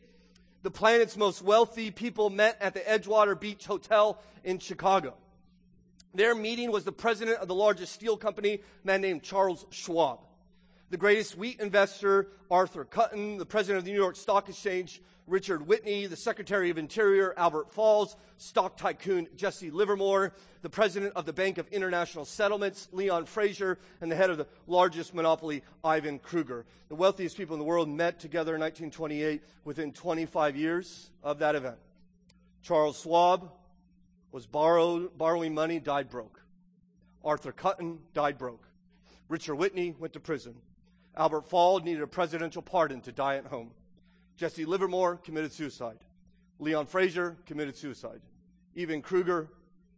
the planet's most wealthy people met at the Edgewater Beach Hotel in Chicago. Their meeting was the president of the largest steel company, a man named Charles Schwab. The greatest wheat investor, Arthur Cutten, the president of the New York Stock Exchange, Richard Whitney, the Secretary of Interior, Albert Falls, stock tycoon Jesse Livermore, the President of the Bank of International Settlements, Leon Fraser, and the head of the largest monopoly, Ivan Kruger. The wealthiest people in the world met together in 1928 within 25 years of that event. Charles Schwab was borrowed, borrowing money, died broke. Arthur Cutten died broke. Richard Whitney went to prison. Albert Fall needed a presidential pardon to die at home. Jesse Livermore committed suicide. Leon Fraser committed suicide. Ivan Kruger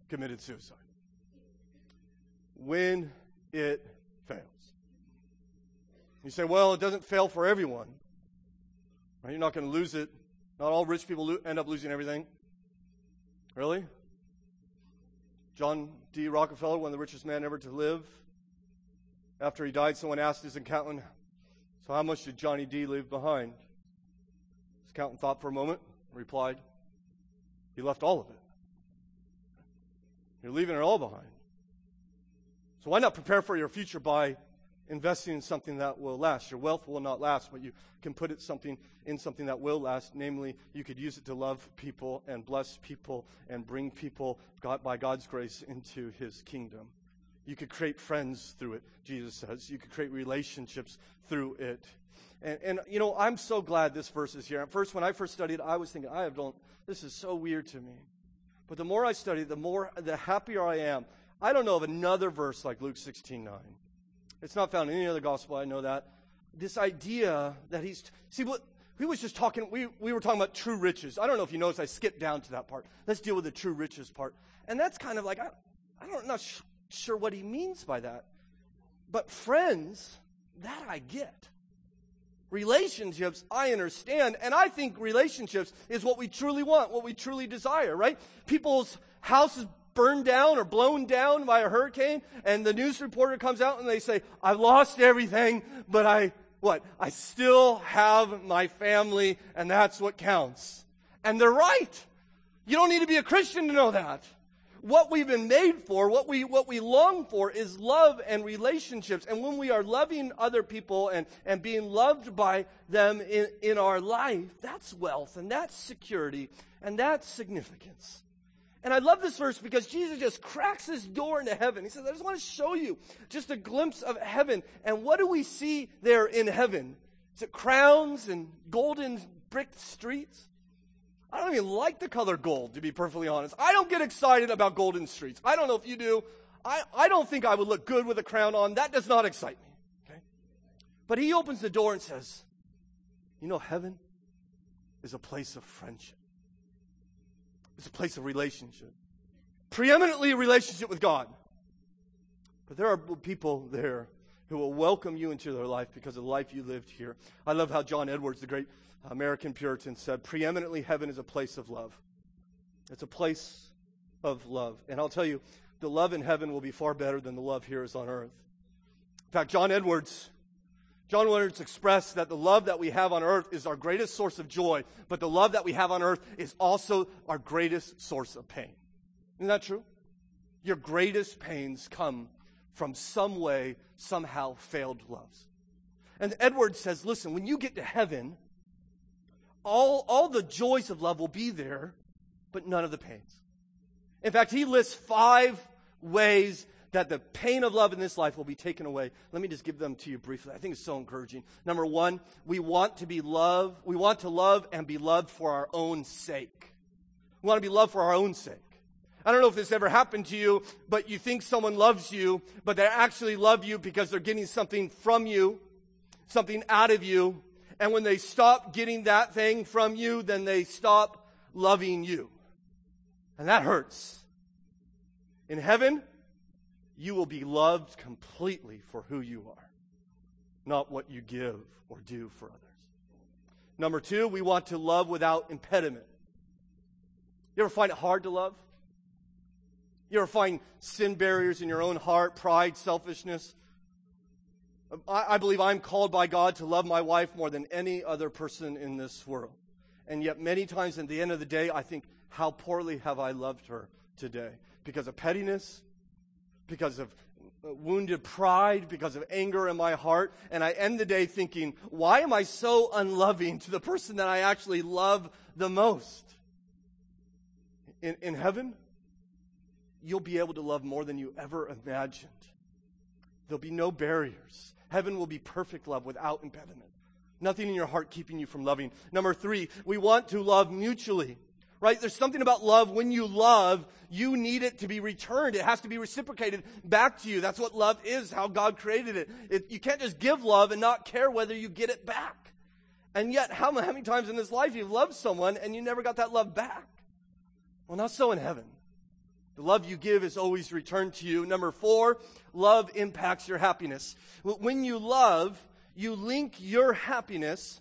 committed suicide. When it fails. You say, well, it doesn't fail for everyone. Right? You're not going to lose it. Not all rich people lo- end up losing everything. Really? John D. Rockefeller, one of the richest men ever to live, after he died, someone asked his accountant, So how much did Johnny D leave behind? His accountant thought for a moment and replied, He left all of it. You're leaving it all behind. So why not prepare for your future by investing in something that will last? Your wealth will not last, but you can put it something in something that will last. Namely, you could use it to love people and bless people and bring people God, by God's grace into his kingdom. You could create friends through it, Jesus says. You could create relationships through it. And, and, you know, I'm so glad this verse is here. At first, when I first studied, I was thinking, I don't, this is so weird to me. But the more I study, the more, the happier I am. I don't know of another verse like Luke 16 9. It's not found in any other gospel, I know that. This idea that he's, see, what, we was just talking, we, we were talking about true riches. I don't know if you noticed, I skipped down to that part. Let's deal with the true riches part. And that's kind of like, I, I don't, sh- sure what he means by that. But friends, that I get. Relationships, I understand. And I think relationships is what we truly want, what we truly desire, right? People's houses burned down or blown down by a hurricane, and the news reporter comes out and they say, I've lost everything, but I what? I still have my family, and that's what counts. And they're right. You don't need to be a Christian to know that. What we've been made for, what we, what we long for is love and relationships. And when we are loving other people and, and being loved by them in, in our life, that's wealth and that's security and that's significance. And I love this verse because Jesus just cracks this door into heaven. He says, I just want to show you just a glimpse of heaven. And what do we see there in heaven? Is it crowns and golden brick streets? I don't even like the color gold, to be perfectly honest. I don't get excited about golden streets. I don't know if you do. I, I don't think I would look good with a crown on. That does not excite me. Okay? But he opens the door and says, You know, heaven is a place of friendship. It's a place of relationship. Preeminently a relationship with God. But there are people there who will welcome you into their life because of the life you lived here. I love how John Edwards, the great American Puritan, said, preeminently heaven is a place of love. It's a place of love. And I'll tell you, the love in heaven will be far better than the love here is on earth. In fact, John Edwards John Edwards expressed that the love that we have on earth is our greatest source of joy, but the love that we have on earth is also our greatest source of pain. Isn't that true? Your greatest pains come from some way, somehow failed loves. And Edwards says, listen, when you get to heaven, all, all the joys of love will be there, but none of the pains. In fact, he lists five ways that the pain of love in this life will be taken away. Let me just give them to you briefly. I think it's so encouraging. Number one, we want to be loved. We want to love and be loved for our own sake. We want to be loved for our own sake. I don't know if this ever happened to you, but you think someone loves you, but they actually love you because they're getting something from you, something out of you. And when they stop getting that thing from you, then they stop loving you. And that hurts. In heaven, you will be loved completely for who you are, not what you give or do for others. Number two, we want to love without impediment. You ever find it hard to love? You ever find sin barriers in your own heart, pride, selfishness? I, I, believe I'm called by God to love my wife more than any other person in this world. And yet, many times at the end of the day, I think, how poorly have I loved her today? Because of pettiness, because of wounded pride, because of anger in my heart. And I end the day thinking, why am I so unloving to the person that I actually love the most? In, in heaven, you'll be able to love more than you ever imagined. There'll be no barriers. Heaven will be perfect love without impediment. Nothing in your heart keeping you from loving. Number three, we want to love mutually right? There's something about love. When you love, you need it to be returned. It has to be reciprocated back to you. That's what love is, how God created it. it you can't just give love and not care whether you get it back. And yet, how, how many times in this life you've loved someone and you never got that love back? Well, not so in heaven. The love you give is always returned to you. Number four, love impacts your happiness. When you love, you link your happiness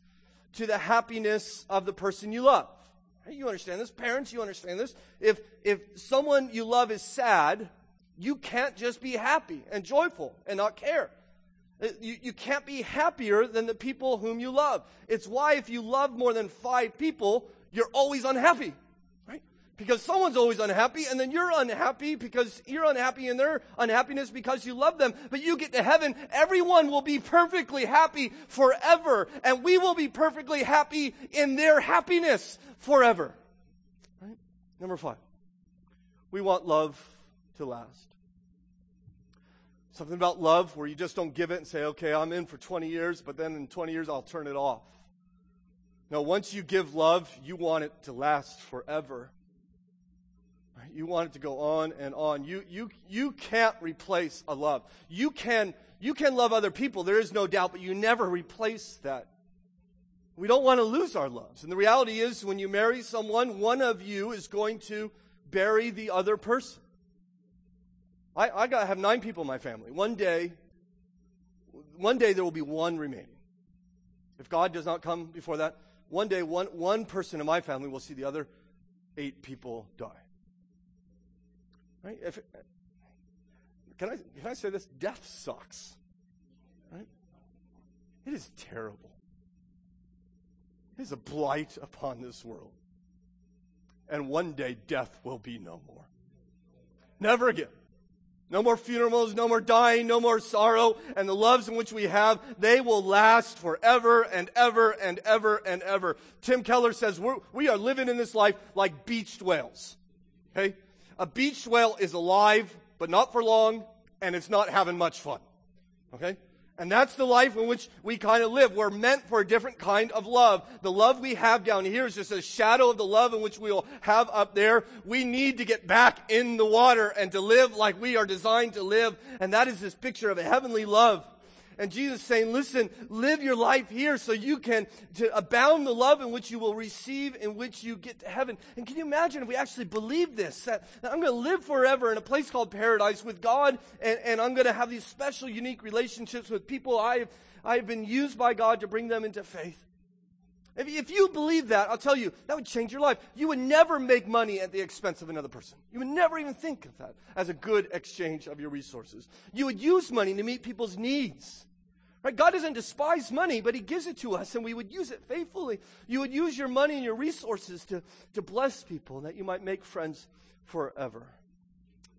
to the happiness of the person you love. You understand this. Parents, you understand this. If, if someone you love is sad, you can't just be happy and joyful and not care. Uh, you, you can't be happier than the people whom you love. It's why if you love more than five people, you're always unhappy because someone's always unhappy and then you're unhappy because you're unhappy in their unhappiness because you love them. But you get to heaven, everyone will be perfectly happy forever and we will be perfectly happy in their happiness forever. Right? Number five, we want love to last. Something about love where you just don't give it and say, okay, I'm in for 20 years, but then in 20 years I'll turn it off. No, once you give love, you want it to last forever. You want it to go on and on. You, you, you can't replace a love. You can, you can love other people, there is no doubt, but you never replace that. We don't want to lose our loves. And the reality is, when you marry someone, one of you is going to bury the other person. I, I got, have nine people in my family. One day, one day there will be one remaining. If God does not come before that, one day one, one person in my family will see the other eight people die. Right? If, can, I, can I say this? Death sucks. Right? It is terrible. It is a blight upon this world. And one day death will be no more. Never again. No more funerals, no more dying, no more sorrow, and the loves in which we have, they will last forever and ever and ever and ever. Tim Keller says we're, we are living in this life like beached whales. Okay? A beach whale is alive, but not for long, and it's not having much fun. Okay? And that's the life in which we kind of live. We're meant for a different kind of love. The love we have down here is just a shadow of the love in which we'll have up there. We need to get back in the water and to live like we are designed to live. And that is this picture of a heavenly love. And Jesus saying, listen, live your life here so you can to abound the love in which you will receive, in which you get to heaven. And can you imagine if we actually believe this? That, that I'm going to live forever in a place called paradise with God, and, and I'm going to have these special, unique relationships with people I've, I've been used by God to bring them into faith. If, if you believe that, I'll tell you, that would change your life. You would never make money at the expense of another person. You would never even think of that as a good exchange of your resources. You would use money to meet people's needs. Right? God doesn't despise money, but He gives it to us, and we would use it faithfully. You would use your money and your resources to, to bless people, that you might make friends forever.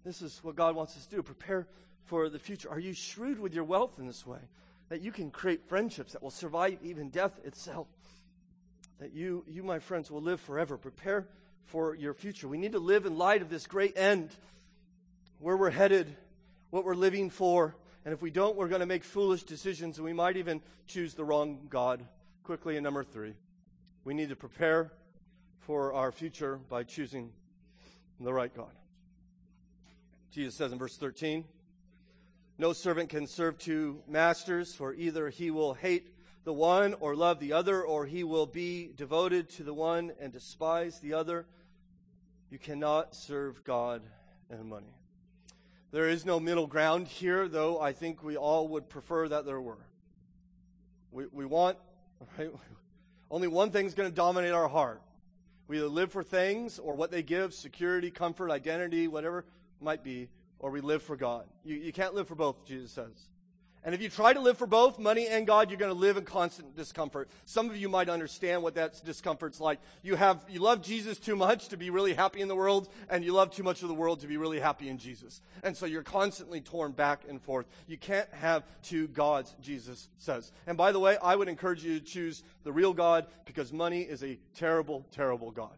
This is what God wants us to do. Prepare for the future. Are you shrewd with your wealth in this way? That you can create friendships that will survive even death itself that you, you, my friends, will live forever. Prepare for your future. We need to live in light of this great end, where we're headed, what we're living for. And if we don't, we're going to make foolish decisions, and we might even choose the wrong God. Quickly, in number three, we need to prepare for our future by choosing the right God. Jesus says in verse 13, No servant can serve two masters, for either he will hate the one or love the other, or he will be devoted to the one and despise the other. You cannot serve God and money. There is no middle ground here, though I think we all would prefer that there were. We, we want, right? Only one thing's going to dominate our heart. We either live for things or what they give security, comfort, identity, whatever might be, or we live for God. You, you can't live for both, Jesus says. And if you try to live for both money and God, you're going to live in constant discomfort. Some of you might understand what that discomfort's like. You have, you love Jesus too much to be really happy in the world, and you love too much of the world to be really happy in Jesus. And so you're constantly torn back and forth. You can't have two gods, Jesus says. And by the way, I would encourage you to choose the real God because money is a terrible, terrible God.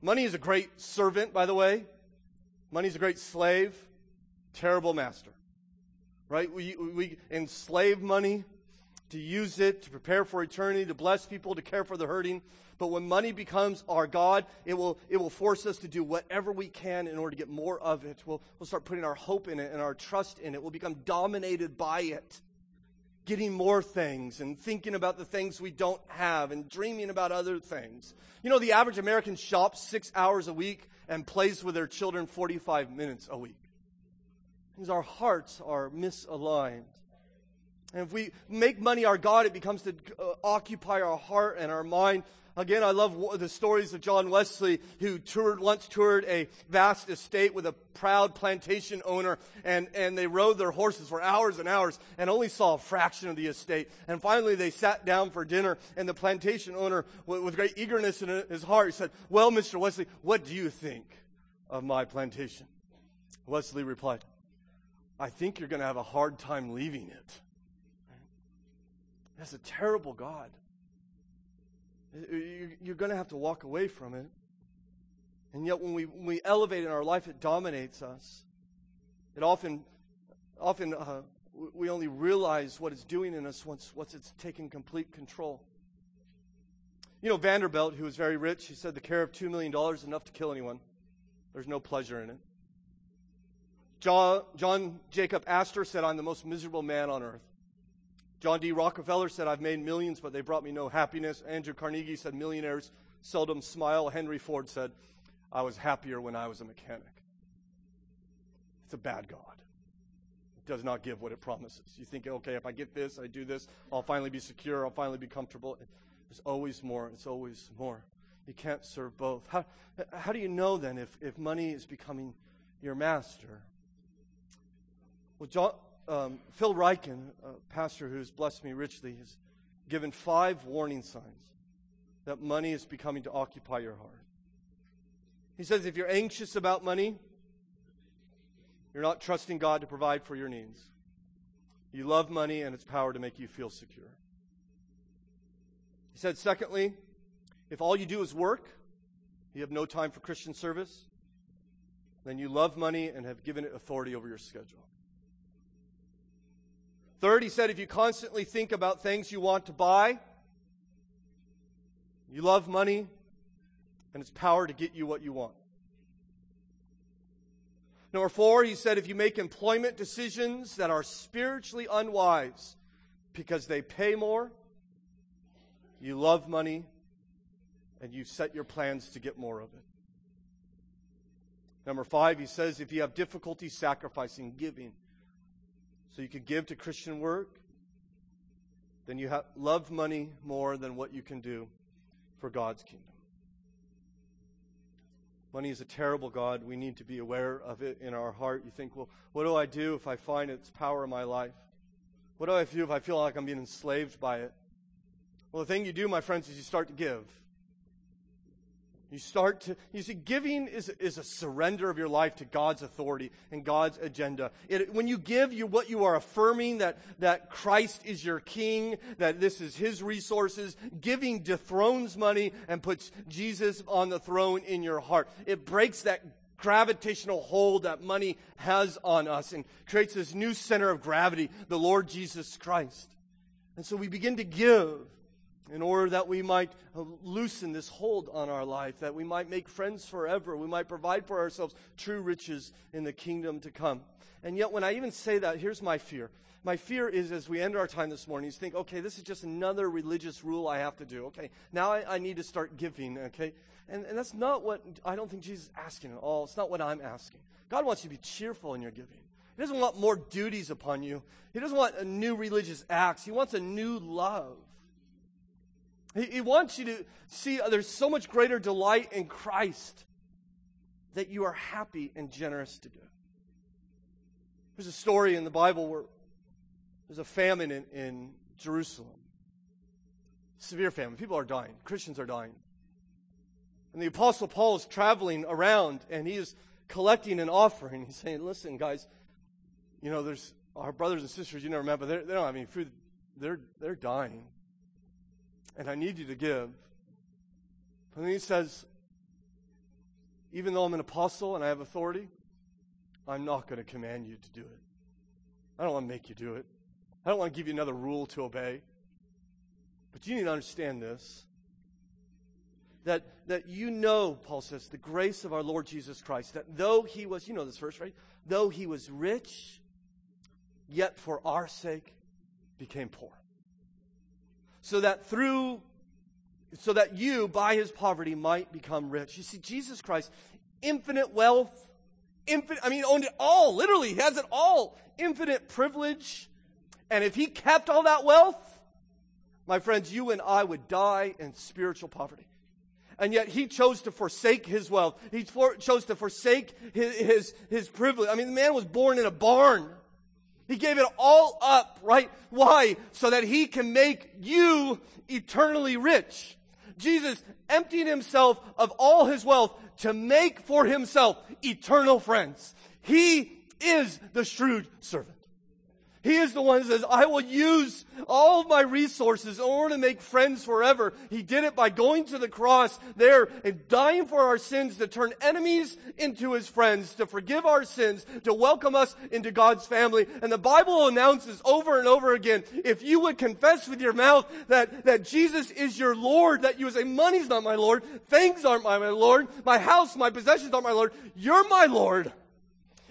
Money is a great servant, by the way. Money is a great slave, terrible master right? We, we enslave money to use it to prepare for eternity, to bless people, to care for the hurting. But when money becomes our God, it will, it will force us to do whatever we can in order to get more of it. We'll, we'll start putting our hope in it and our trust in it. We'll become dominated by it, getting more things and thinking about the things we don't have and dreaming about other things. You know, the average American shops six hours a week and plays with their children 45 minutes a week our hearts are misaligned. And if we make money our God, it becomes to uh, occupy our heart and our mind. Again, I love the stories of John Wesley, who toured, once toured a vast estate with a proud plantation owner, and, and they rode their horses for hours and hours and only saw a fraction of the estate. And finally, they sat down for dinner, and the plantation owner, with, great eagerness in his heart, he said, Well, Mr. Wesley, what do you think of my plantation? Wesley replied, I think you're going to have a hard time leaving it. That's a terrible God. You're going to have to walk away from it. And yet, when we, when we elevate in our life, it dominates us. It often, often uh, we only realize what it's doing in us once, once it's taken complete control. You know, Vanderbilt, who was very rich, he said the care of $2 million is enough to kill anyone. There's no pleasure in it. John, Jacob Astor said, I'm the most miserable man on earth. John D. Rockefeller said, I've made millions, but they brought me no happiness. Andrew Carnegie said, millionaires seldom smile. Henry Ford said, I was happier when I was a mechanic. It's a bad God. It does not give what it promises. You think, okay, if I get this, I do this, I'll finally be secure, I'll finally be comfortable. There's always more. It's always more. You can't serve both. How, how do you know then if, if money is becoming your master? Well, John, um, Phil Ryken, a pastor who's blessed me richly, has given five warning signs that money is becoming to occupy your heart. He says if you're anxious about money, you're not trusting God to provide for your needs. You love money and its power to make you feel secure. He said, secondly, if all you do is work, you have no time for Christian service, then you love money and have given it authority over your schedule. Third, he said, if you constantly think about things you want to buy, you love money and its power to get you what you want. Number four, he said, if you make employment decisions that are spiritually unwise because they pay more, you love money, and you set your plans to get more of it. Number five, he says, if you have difficulty sacrificing giving, so you can give to Christian work, then you have, love money more than what you can do for God's kingdom. Money is a terrible God. We need to be aware of it in our heart. You think, well, what do I do if I find its power in my life? What do I do if I feel like I'm being enslaved by it? Well, the thing you do, my friends, is you start to give. You start to, you see, giving is, is a surrender of your life to God's authority and God's agenda. It, when you give, you, what you are affirming that, that Christ is your king, that this is his resources. Giving dethrones money and puts Jesus on the throne in your heart. It breaks that gravitational hold that money has on us and creates this new center of gravity, the Lord Jesus Christ. And so we begin to give in order that we might uh, loosen this hold on our life, that we might make friends forever, we might provide for ourselves true riches in the kingdom to come. And yet, when I even say that, here's my fear. My fear is as we end our time this morning, you think, okay, this is just another religious rule I have to do. Okay, now I, I need to start giving, okay? And, and that's not what I don't think Jesus is asking at all. It's not what I'm asking. God wants you to be cheerful in your giving. He doesn't want more duties upon you. He doesn't want a new religious acts. He wants a new love. He, he wants you to see uh, there's so much greater delight in Christ that you are happy and generous to do. There's a story in the Bible where there's a famine in, in Jerusalem. Severe famine. People are dying. Christians are dying. And the Apostle Paul is traveling around and he is collecting an offering. He's saying, Listen, guys, you know, there's our brothers and sisters you never met, but they don't have any food. They're, they're dying and I need you to give. And then he says, even though I'm an apostle and I have authority, I'm not going to command you to do it. I don't want to make you do it. I don't want to give you another rule to obey. But you need to understand this. That, that you know, Paul says, the grace of our Lord Jesus Christ, that though he was, you know this verse, right? Though he was rich, yet for our sake became poor so that through so that you by his poverty might become rich. You see Jesus Christ infinite wealth, infinite I mean owned it all, literally, he has it all. Infinite privilege. And if he kept all that wealth, my friends, you and I would die in spiritual poverty. And yet he chose to forsake his wealth. He for, chose to forsake his, his, his privilege. I mean, the man was born in a barn. He gave it all up, right? Why? So that he can make you eternally rich. Jesus emptied himself of all his wealth to make for himself eternal friends. He is the shrewd servant. He is the one that says, I will use all of my resources in order to make friends forever. He did it by going to the cross there and dying for our sins to turn enemies into his friends, to forgive our sins, to welcome us into God's family. And the Bible announces over and over again, if you would confess with your mouth that, that Jesus is your Lord, that you would say, money's not my Lord, things aren't my, my Lord, my house, my possessions aren't my Lord, you're my Lord.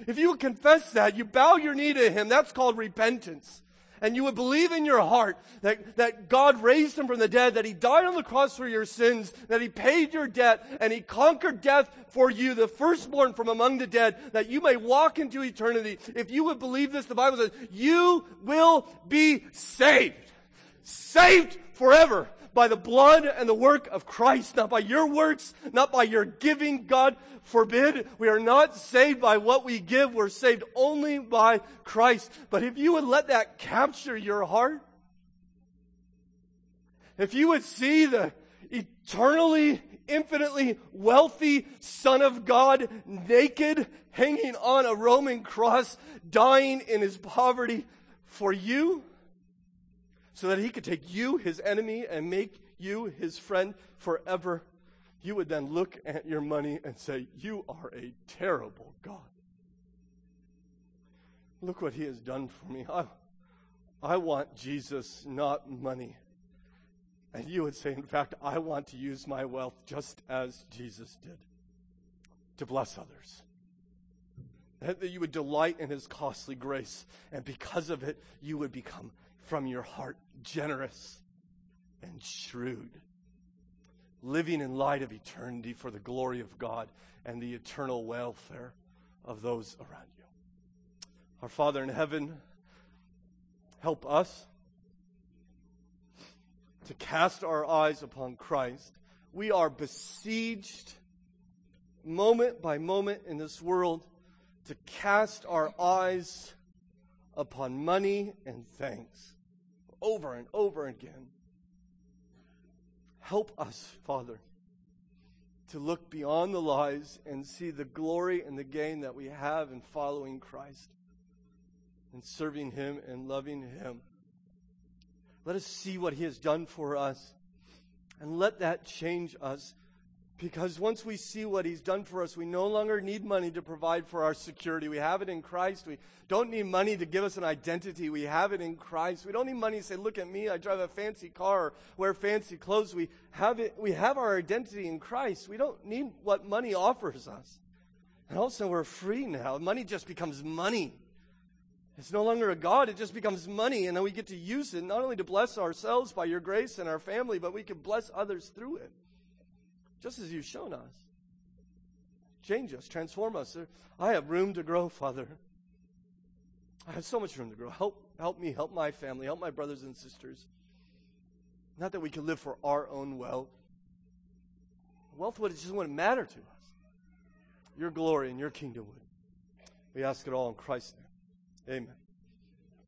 If you would confess that, you bow your knee to Him, that's called repentance. And you would believe in your heart that, that God raised Him from the dead, that He died on the cross for your sins, that He paid your debt, and He conquered death for you, the firstborn from among the dead, that you may walk into eternity. If you would believe this, the Bible says, you will be saved. Saved forever. By the blood and the work of Christ, not by your works, not by your giving. God forbid. We are not saved by what we give. We're saved only by Christ. But if you would let that capture your heart, if you would see the eternally, infinitely wealthy Son of God naked, hanging on a Roman cross, dying in his poverty for you, so that he could take you, his enemy, and make you his friend forever, you would then look at your money and say, You are a terrible God. Look what he has done for me. I, I want Jesus, not money. And you would say, in fact, I want to use my wealth just as Jesus did to bless others. That you would delight in his costly grace. And because of it, you would become from your heart generous and shrewd. Living in light of eternity for the glory of God and the eternal welfare of those around you. Our Father in heaven, help us to cast our eyes upon Christ. We are besieged moment by moment in this world to cast our eyes upon money and things over and over again. Help us, Father, to look beyond the lies and see the glory and the gain that we have in following Christ and serving Him and loving Him. Let us see what He has done for us and let that change us. Because once we see what He's done for us, we no longer need money to provide for our security. We have it in Christ. We don't need money to give us an identity. We have it in Christ. We don't need money to say, look at me, I drive a fancy car, wear fancy clothes. We have it, we have our identity in Christ. We don't need what money offers us. And also we're free now. Money just becomes money. It's no longer a God, it just becomes money, and then we get to use it not only to bless ourselves by your grace and our family, but we can bless others through it. Just as you've shown us. Change us, transform us. I have room to grow, Father. I have so much room to grow. Help, help me, help my family, help my brothers and sisters. Not that we can live for our own wealth. Wealth would just wouldn't matter to us. Your glory and your kingdom would. We ask it all in Christ's name. Amen.